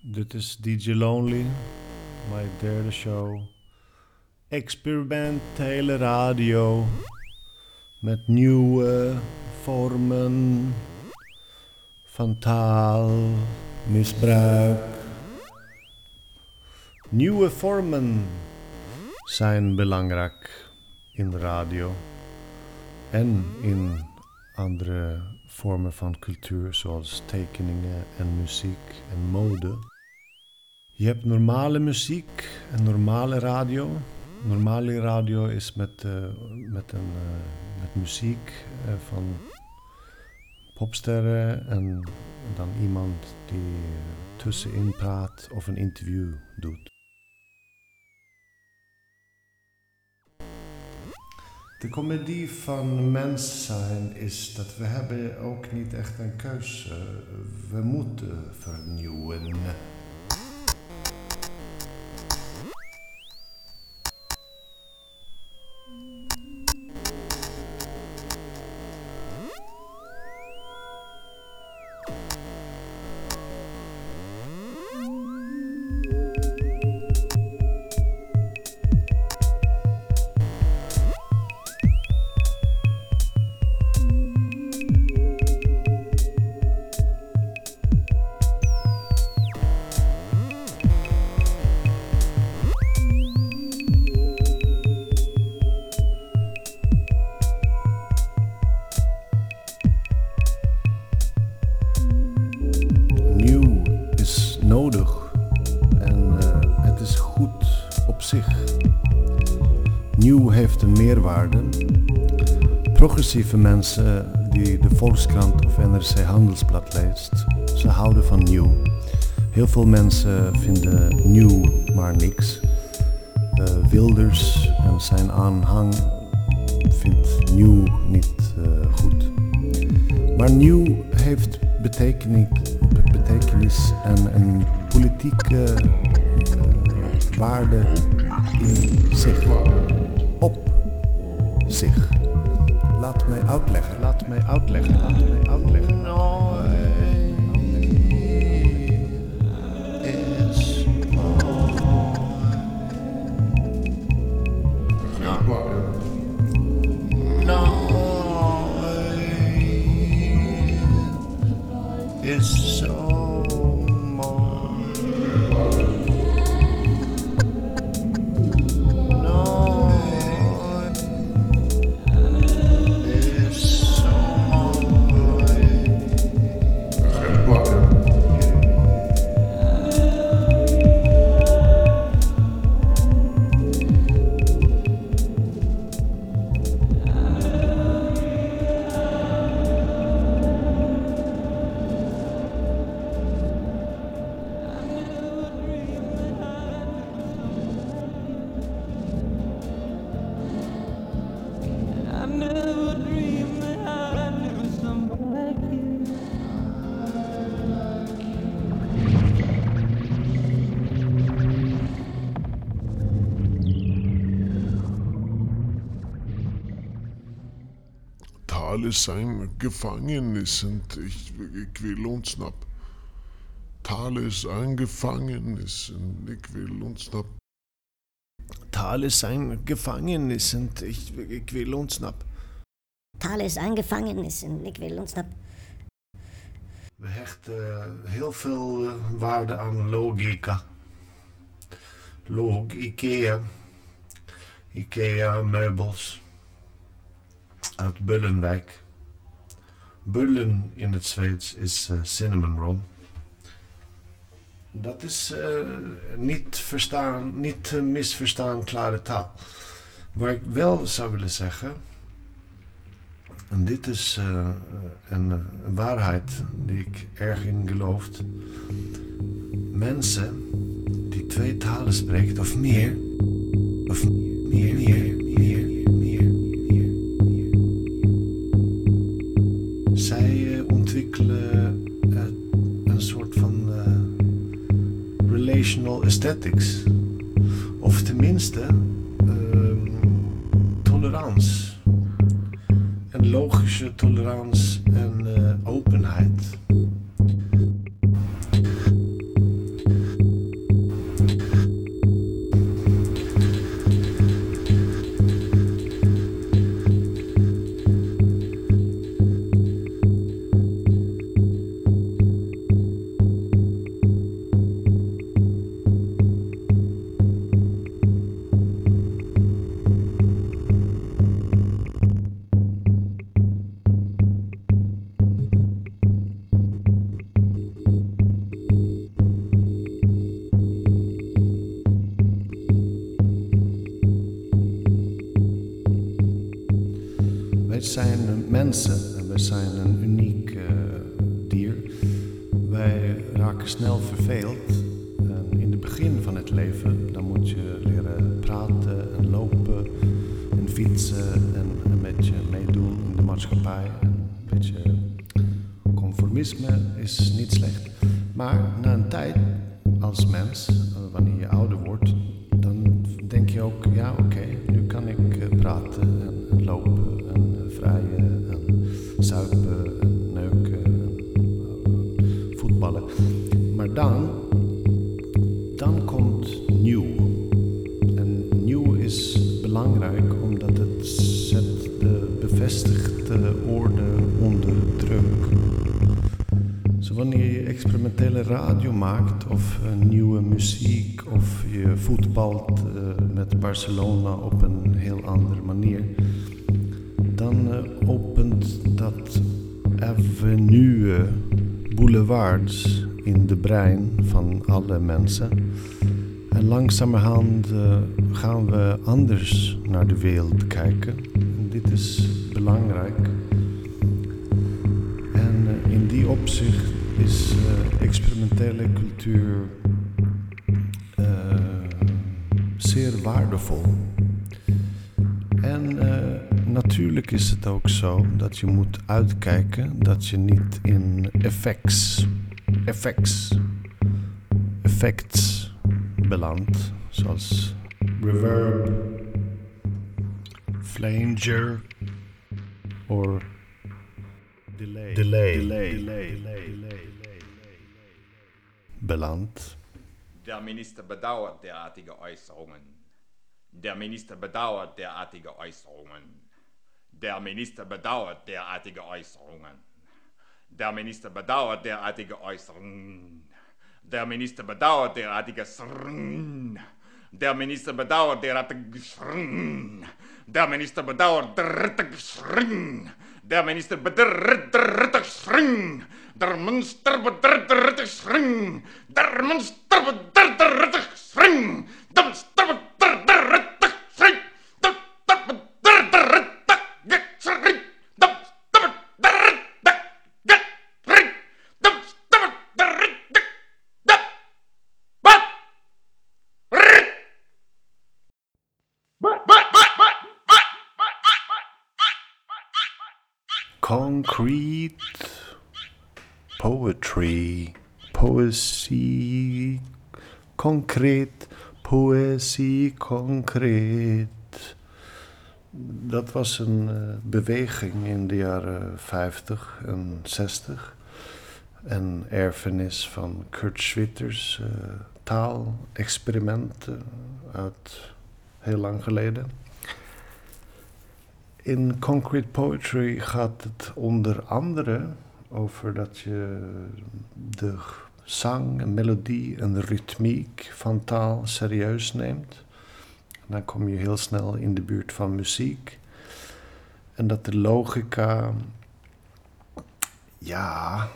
Dit is DJ Lonely, mijn derde show. Experimentele radio met nieuwe vormen van taalmisbruik. Nieuwe vormen zijn belangrijk in radio en in andere vormen van cultuur zoals tekeningen en muziek en mode. Je hebt normale muziek en normale radio. Normale radio is met, eh, met, een, eh, met muziek eh, van popsterren en dan iemand die tussenin praat of een interview doet. De comedie van mens zijn is dat we hebben ook niet echt een keuze. We moeten vernieuwen. Meerwaarde. Progressieve mensen die de Volkskrant of NRC Handelsblad leest, ze houden van nieuw. Heel veel mensen vinden nieuw maar niks. Eh, Wilders en zijn aanhang vindt nieuw niet eh, goed. Maar nieuw heeft betekenis, be- betekenis en een politieke eh, waarde in zich. Op zich. Laat mij uitleggen, laat mij uitleggen, laat mij uitleggen. is is sein gefangen ist und ich, ich will uns nicht. Thales ein gefangen ist und ich will uns nicht. Thales ein gefangen ist und ich, ich will uns nicht. Thales ein gefangen und ich will uns ontsnap. We hechten eh, heel veel eh, waarde aan logica. Log Ikea. Ikea meubels uit Bullenwijk. Bullen in het Zweeds is eh, cinnamon roll. Dat is eh, niet, verstaan, niet misverstaan klare taal. Waar ik wel zou willen zeggen. En dit is eh, een, een waarheid die ik erg in geloof. Mensen die twee talen spreken of meer, of meer, meer, meer, meer, Zij eh, ontwikkelen eh, een soort van eh, relational aesthetics. Of tenminste, ehm tolerance. En logische tolerantie en openheid. Zijn mensen en wij zijn een uniek eh, dier. Wij raken snel verveeld. En in het begin van het leven dan moet je leren praten en lopen en fietsen en een beetje meedoen in de maatschappij. En een beetje conformisme is niet slecht. Maar na een tijd als mens, Op een heel andere manier, dan eh, opent dat avenue, boulevards in de brein van alle mensen. En langzamerhand eh, gaan we anders naar de wereld kijken. En dit is belangrijk. En eh, in die opzicht is experimentele cultuur zeer waardevol. En eh, natuurlijk is het ook zo dat je moet uitkijken dat je niet in effects, effects, effects belandt, zoals reverb, flanger of delay, delay, delay, delay, belandt. Der Minister bedauert derartige Äußerungen. Der Minister bedauert derartige Äußerungen. Der Minister bedauert derartige Äußerungen. Der Minister bedauert derartige Äußerungen. Der Minister bedauert derartige Srrrn. Der Minister bedauert derartige Srrrn. Der Minister bedauert derartige Srrrn. Der minister bedritter schring. Der minister bedritter schring. Der minister bedritter schring. Der minister concreet, poëzie, concreet. Dat was een eh, beweging in de jaren 50 en 60. Een erfenis van Kurt Schwitters eh taalexperimenten uit heel lang geleden. In Concrete Poetry gaat het onder andere over dat je de zang, en melodie en ritmiek van taal serieus neemt. Dan kom je heel snel in de buurt van muziek. En dat de logica, ja,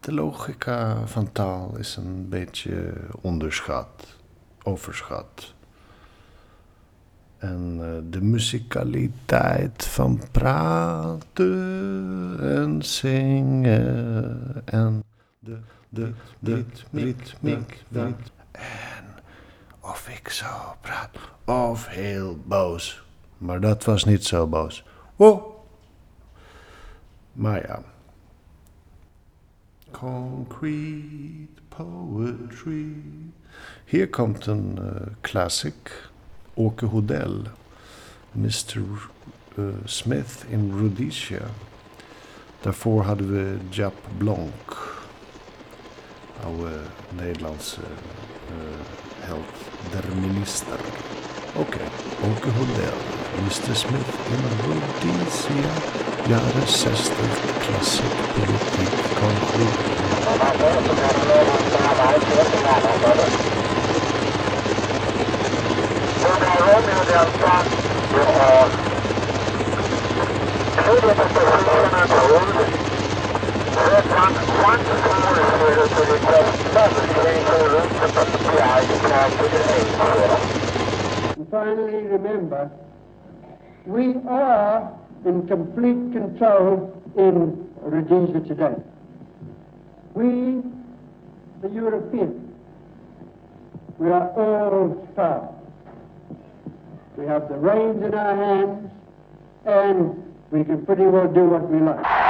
de logica van taal is een beetje onderschat, overschat. En eh, de muzikaliteit van praten en zingen en de, de, de ritmiek van... En of ik zo praat of heel boos. Maar dat was niet zo boos. Oh. Maar ja. Concrete poetry. Hier komt een eh, classic. Åke Hodell. Mr. eh, Smith in Rhodesia. Daarvoor hadden we Jap Blanc. Oude Nederlandse eh, held der minister. Oké, Oke Hodel. Mr. Smith in Rhodesia. Jaren 60, klassiek politiek conclusie. And finally, remember, we are in complete control in Rhodesia today. We, the Europeans, we are all power. We have the reins in our hands, and we can pretty well do what we like.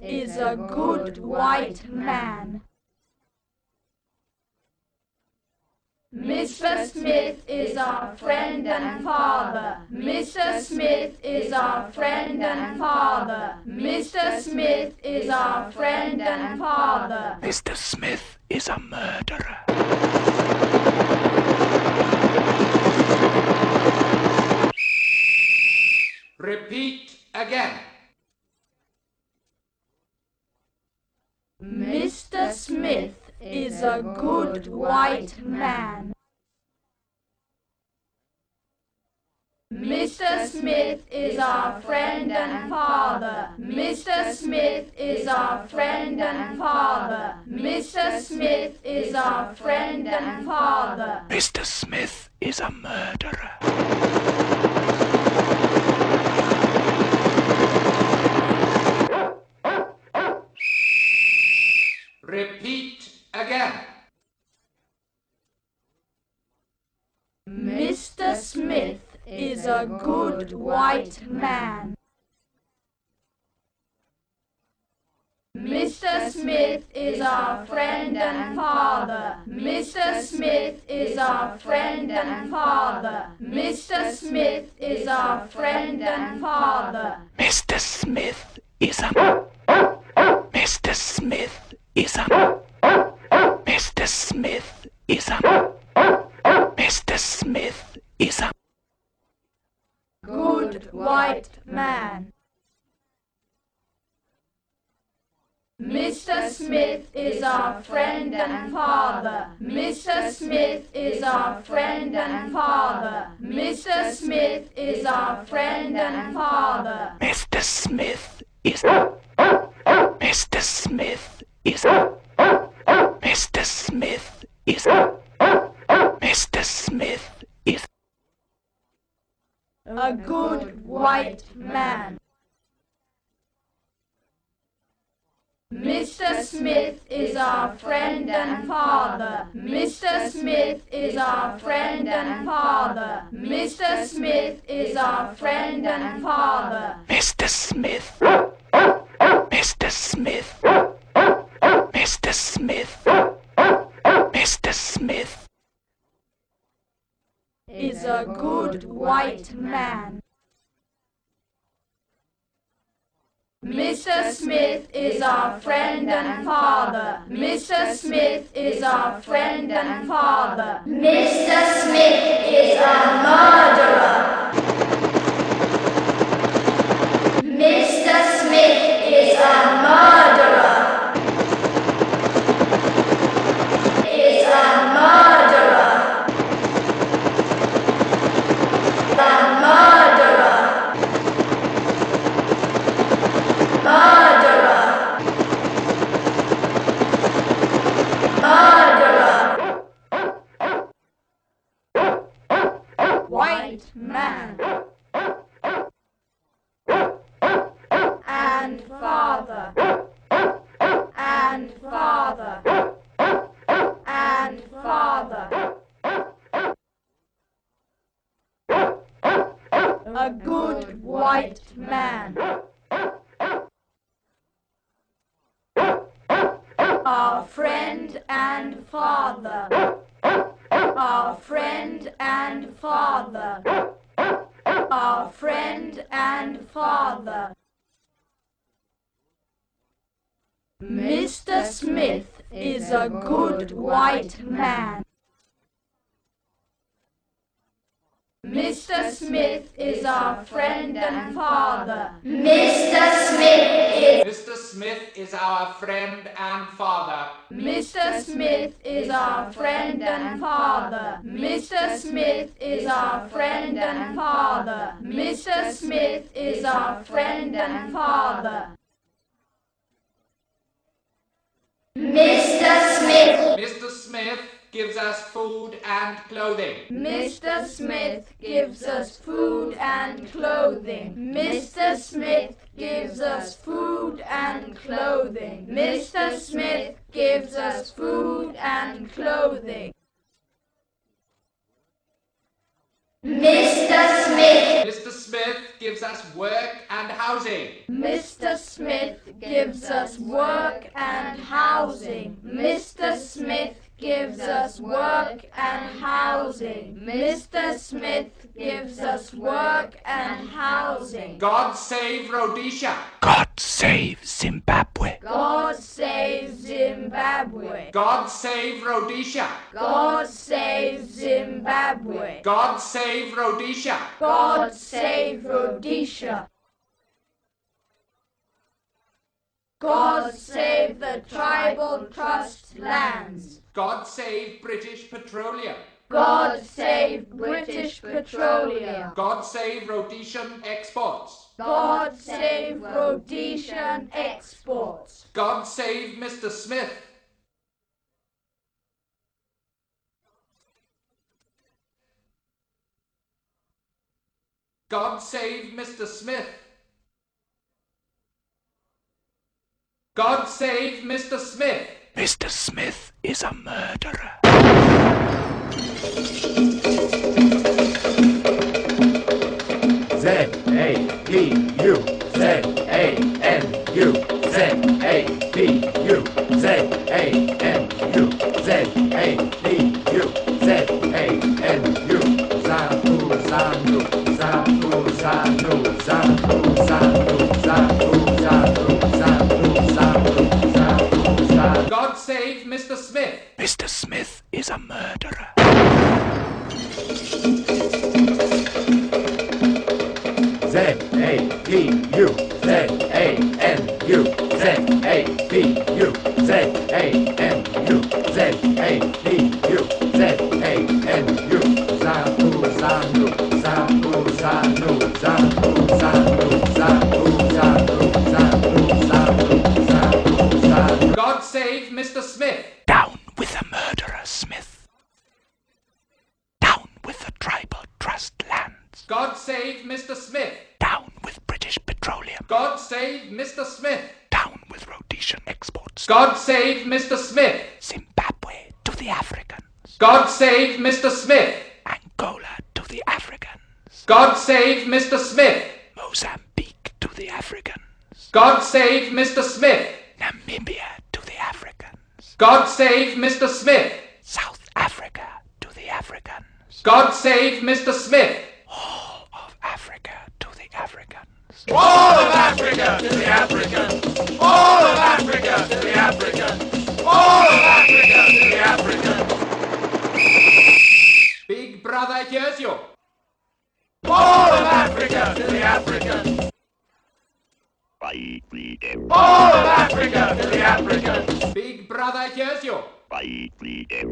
is a good white man. Mr. Smith is our friend and father. Mr. Smith is our friend and father. Mr. Smith is our friend and father. Mr. Smith is a murderer. Repeat again. Mr. Smith is a good white man. Mr. Smith is our friend and father. Mr. Smith is our friend and father. Mr. Smith is our friend and father. Mr. Smith is a murderer. Repeat again. Mr. Smith is a good white man. Mr. Smith is our friend and father. Mr. Smith is our friend and father. Mr. Smith is our friend and father. Mr. Smith is a. Mr. Smith is a. Mr. Smith is a. Mr. Smith is a. Good white man. Mr. Smith is our friend and father. Mr. Smith is our friend and father. Mr. Smith is our friend and father. Mr. Smith is a. Mr. Smith is. Mr. Smith is a. Mr. Smith is A good white man. Mr. Smith is our friend and father. Mr. Smith is our friend and father. Mr. Smith is our friend and father. Mr. Smith. Mr. Smith. Mr. Smith. Mr. Smith Is a good white man. Mr. Smith is our friend and father. Mr. Smith is our friend and father. Mr. Smith is a murderer. Mr. Smith is a murderer. Is a murderer. The murderer. Murderer. Murderer. White man. and father, and father, and father. A good white man. Our friend and father. Our friend and father. Our friend and father. Mr. Smith is a good white man. Mr. Smith is our friend and father. Mr. Smith is Mr. Smith is our friend and father. Mr. Smith is our friend and father. Mr. Smith is our friend and father. Mr. Smith is our friend and father. Mr. Smith. Mr. Smith gives us food and clothing. Mr. Smith gives us food and clothing. Mr. Smith gives us food and clothing. Mr. Smith gives us food and clothing. Mr. Smith. Mr. Smith gives us work and housing. Mr. Smith gives us work and housing. Mr. Smith gives us work and housing. Mr. Smith gives us work and housing. God save Rhodesia. God save Zimbabwe. God save Zimbabwe. God save Rhodesia. God save Zimbabwe. God save Rhodesia. God save Rhodesia. God save the tribal trust lands. God save British Petroleum. God save British Petroleum. God save Rhodesian exports. God save Rhodesian exports. God save Mr. Smith. God save Mr. Smith. God save Mr. Smith. Mr. Smith is a murderer. Z A D U Z A N U. Z A P U Z A N U. Z A P U Z A N U. Zanu Zanu Zanu Zanu Zanu Zanu Zanu God save Mr. Smith. Mr. Smith is a murderer. Z A P U Z A N U Z A P U Z A N U Z A P U Z A N U Zanu Zanu Zanu Zanu Zanu Zanu Zanu save Mr. Smith. Down with British Petroleum. God save Mr. Smith. Down with Rhodesian exports. God save Mr. Smith. Zimbabwe to the Africans. God save Mr. Smith. Angola to the Africans. God save Mr. Smith. Mozambique to the Africans. God save Mr. Smith. Namibia to the Africans. God save Mr. Smith. South Africa to the Africans. God save Mr. Smith. All of Africa to the Africans. All of Africa to the Africans. All of Africa to the Africans. All of Africa to the Africans. Big brother, here's you. All of Africa to the Africans. All of Africa to the Africans. Big brother, here's you.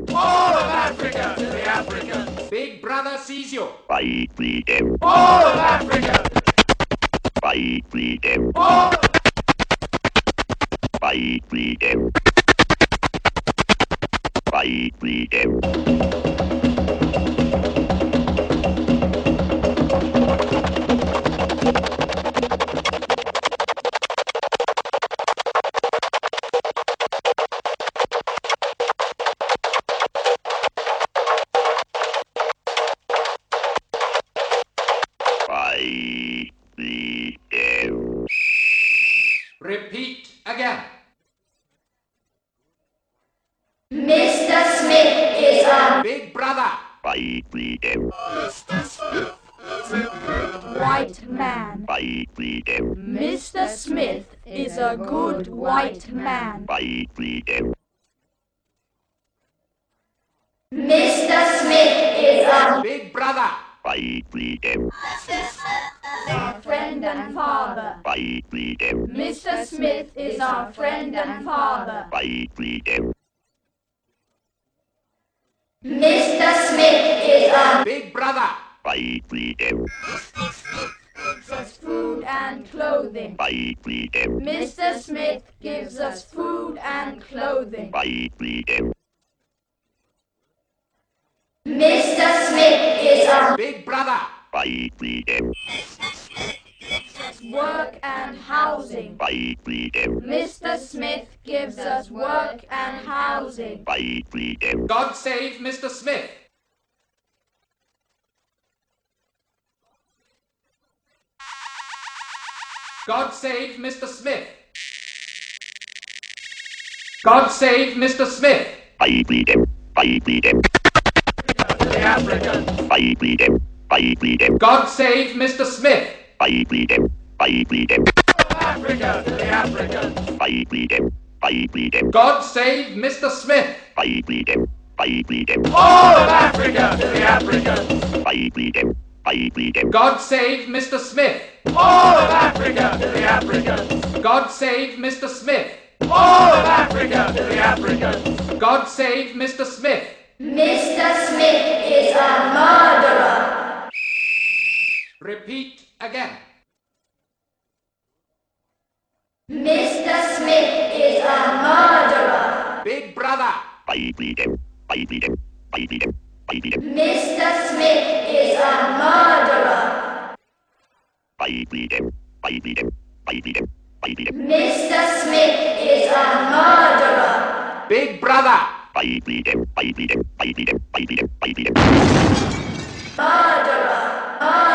All of Africa to the Africans. Big brother sees you. All of Africa. By freedom. Oh! By freedom. By freedom. Is a good white man. Mr. Smith is a Big brother. Mr. Smith is our friend and father. Mr. Smith is our friend and father. Mr. Smith is a Big brother. Gives us food and clothing. Mr. Smith gives us food and clothing. Mr. Smith is a Big brother. Gives us work and housing. Mr. Smith gives us work and housing. God save Mr. Smith. God save Mr. Smith. God save Mr. Smith. I bleed him. I bleed him. The Africans. I bleed him. I bleed him. God save Mr. Smith. I bleed him. I bleed him. Africa the Africans. I bleed him. I bleed him. God save Mr. Smith. I bleed him. I bleed him. All of Africa to the Africans. I bleed him. God save Mr. Smith. All of Africa to the Africans. God save Mr. Smith. All of Africa to the Africans. God save Mr. Smith. Mr. Smith is a murderer. Repeat again. Mr. Smith is a murderer. Big brother. Mr. Smith is a murderer. Mr. Smith is a murderer. Big brother. Murderer. Murderer.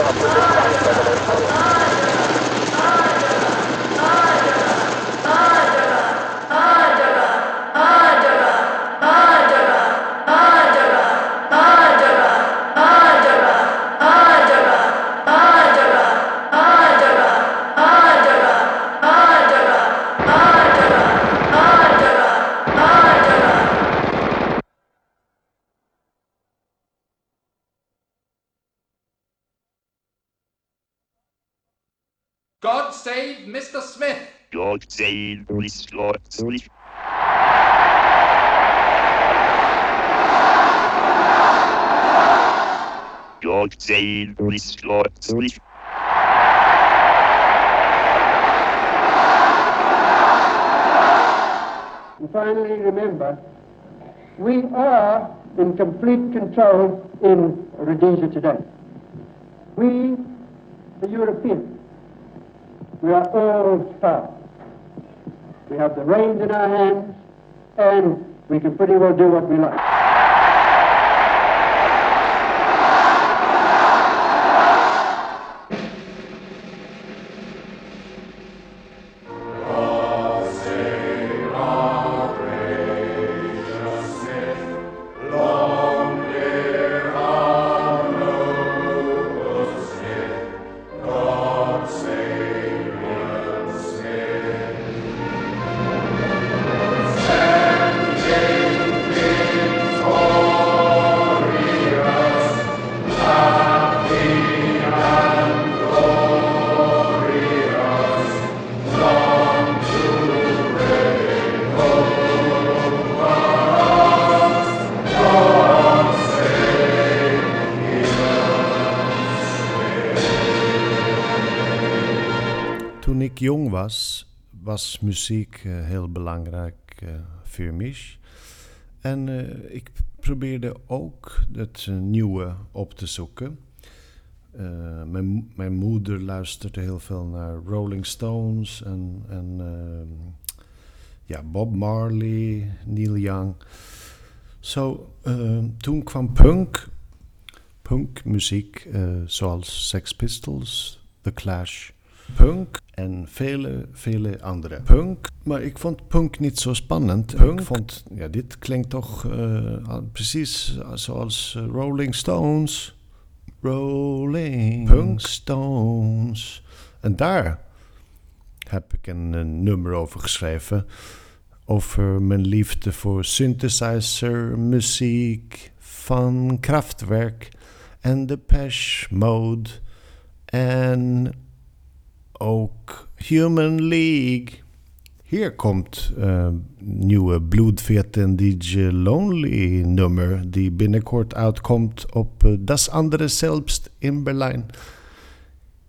Gracias. Save Mr. Smith. And finally, remember, we are in complete control in Rhodesia today. We, the Europeans, we are all power. We have the reins in our hands, and we can pretty well do what we like. Was muziek eh, heel belangrijk eh, voor mij. En eh, ik probeerde ook het nieuwe op te zoeken. Mijn, mijn moeder luisterde heel veel naar Rolling Stones en, en ja, Bob Marley, Neil Young. Zo, toen kwam punk, punkmuziek zoals Sex Pistols, The Clash, punk en vele, vele andere. Punk, maar ik vond punk niet zo spannend. Ik vond, ja, dit klinkt toch eh, precies zoals eh, Rolling Stones. Rolling Punk Stones. En daar heb ik een, een nummer over geschreven. Over mijn liefde voor synthesizer, muziek van Kraftwerk en Depeche Mode. En ook Human League. Hier komt eh, nieuwe bloedveten DJ Lonely nummer die binnenkort uitkomt op eh, Das andere Selbst in Berlijn.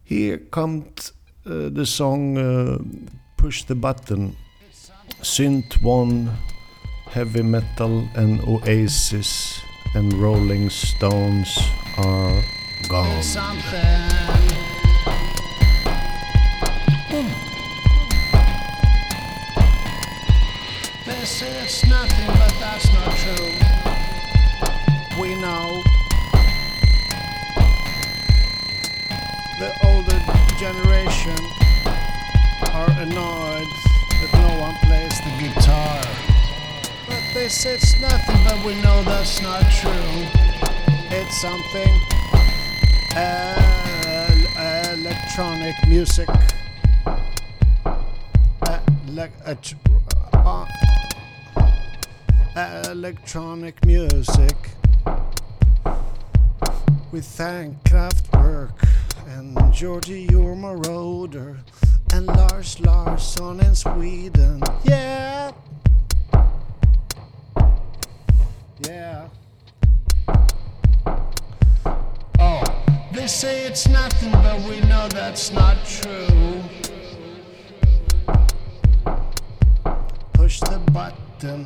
Hier komt de song Push the Button. Synth One, Heavy Metal en Oasis en Rolling Stones are gone. Say it's nothing, but that's not true. We know the older generation are annoyed that no one plays the guitar. But they say it's nothing, but we know that's not true. It's something uh, electronic music. Electronic music. We thank Kraftwerk and Giorgio Moroder and Lars Larsson in Sweden. Yeah. Yeah. Oh, they say it's nothing, but we know that's not true. Push the button.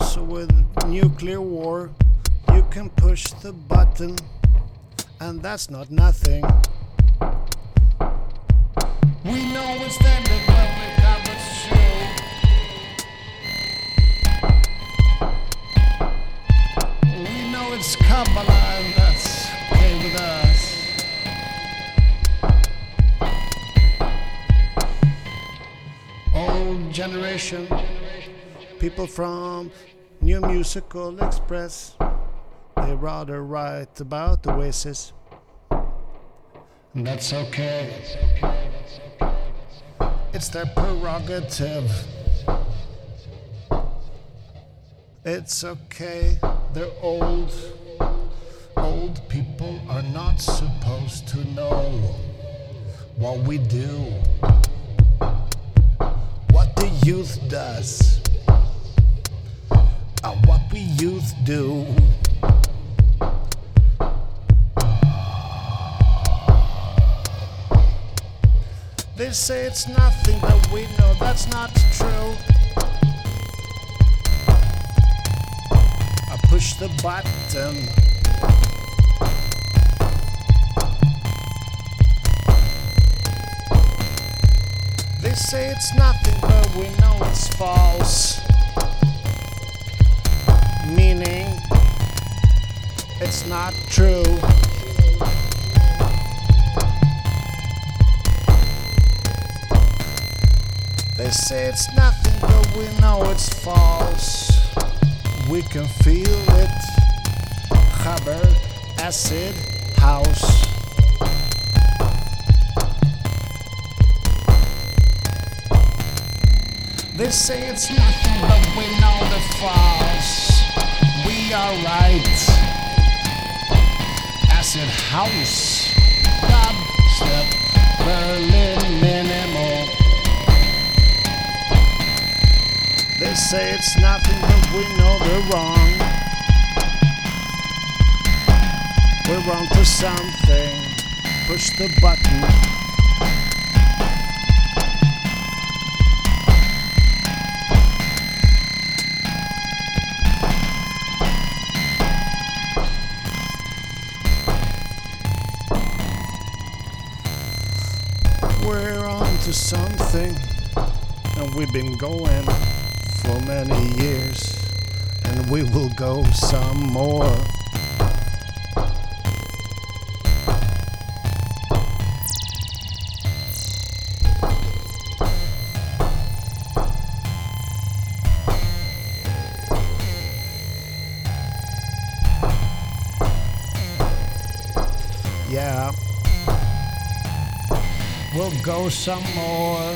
Also with nuclear war, you can push the button, and that's not nothing. We know it's them that love it, God, what's true. We know it's Kabbalah, and that's okay with us. Old generation, people from New Musical Express, they rather write about the Oasis. And that's okay. It's their prerogative. It's okay. They're old. Old people are not supposed to know what we do. What the youth does. And what we youth do. They say it's nothing, but we know that's not true. I push the button. They say it's nothing, but we know it's false. Meaning, it's not true. They say it's nothing, but we know it's false. We can feel it. Gabber, acid, house. They say it's nothing, but we know the false. We are right. Acid house. Dubstep, Berlin minimal. They say it's nothing, but we know they're wrong. We're on to something. Push the button. To something. And we've been going for many years. And we will go some more. Some more.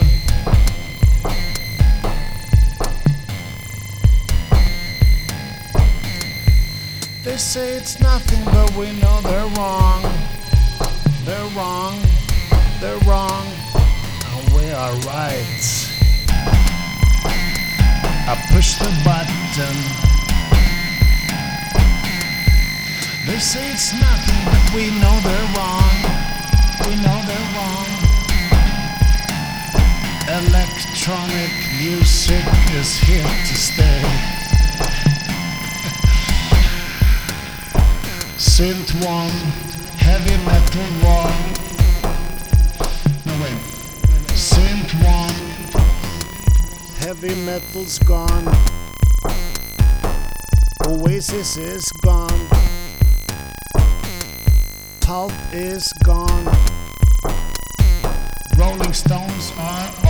They say it's nothing, but we know they're wrong. Is here to stay. Synth one, heavy metal one. No wait. Synth one, heavy metal's gone. Oasis is gone. Pulp is gone. Rolling Stones are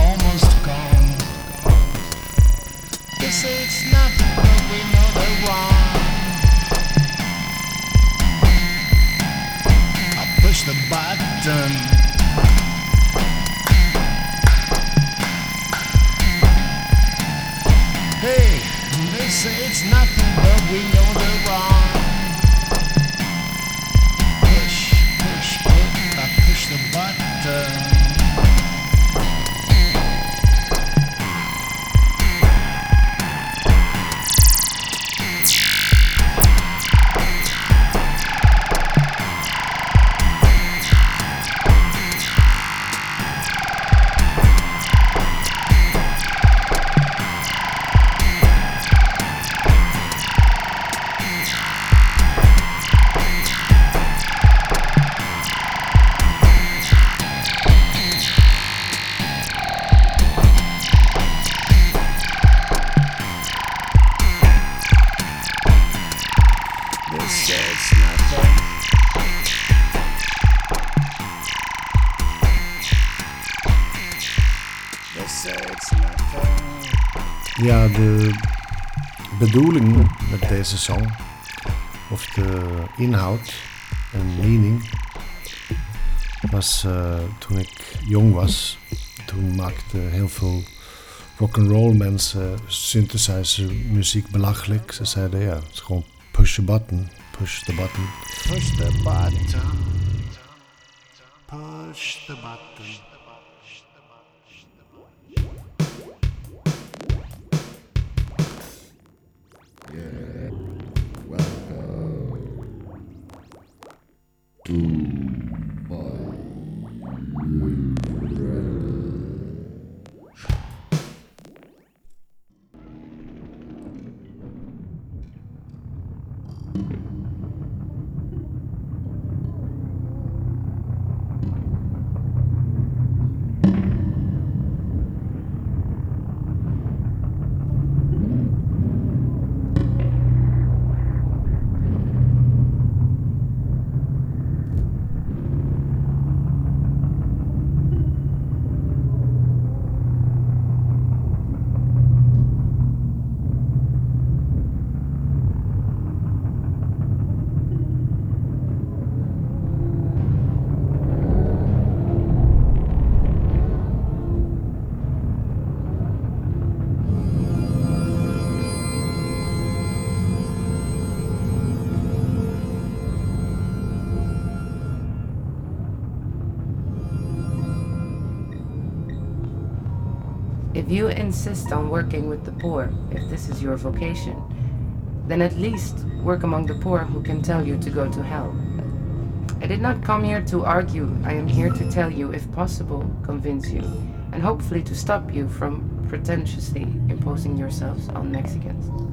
it's nothing, but we know they're wrong. Deze song, of de inhoud en meaning, was eh, toen ik jong was. Toen maakten heel veel rock'n'roll mensen synthesizer muziek belachelijk. Ze zeiden ja, het is gewoon push button, push the button. Push the button. Push the button. If you insist on working with the poor, if this is your vocation, then at least work among the poor who can tell you to go to hell. I did not come here to argue. I am here to tell you, if possible, convince you, and hopefully to stop you from pretentiously imposing yourselves on Mexicans.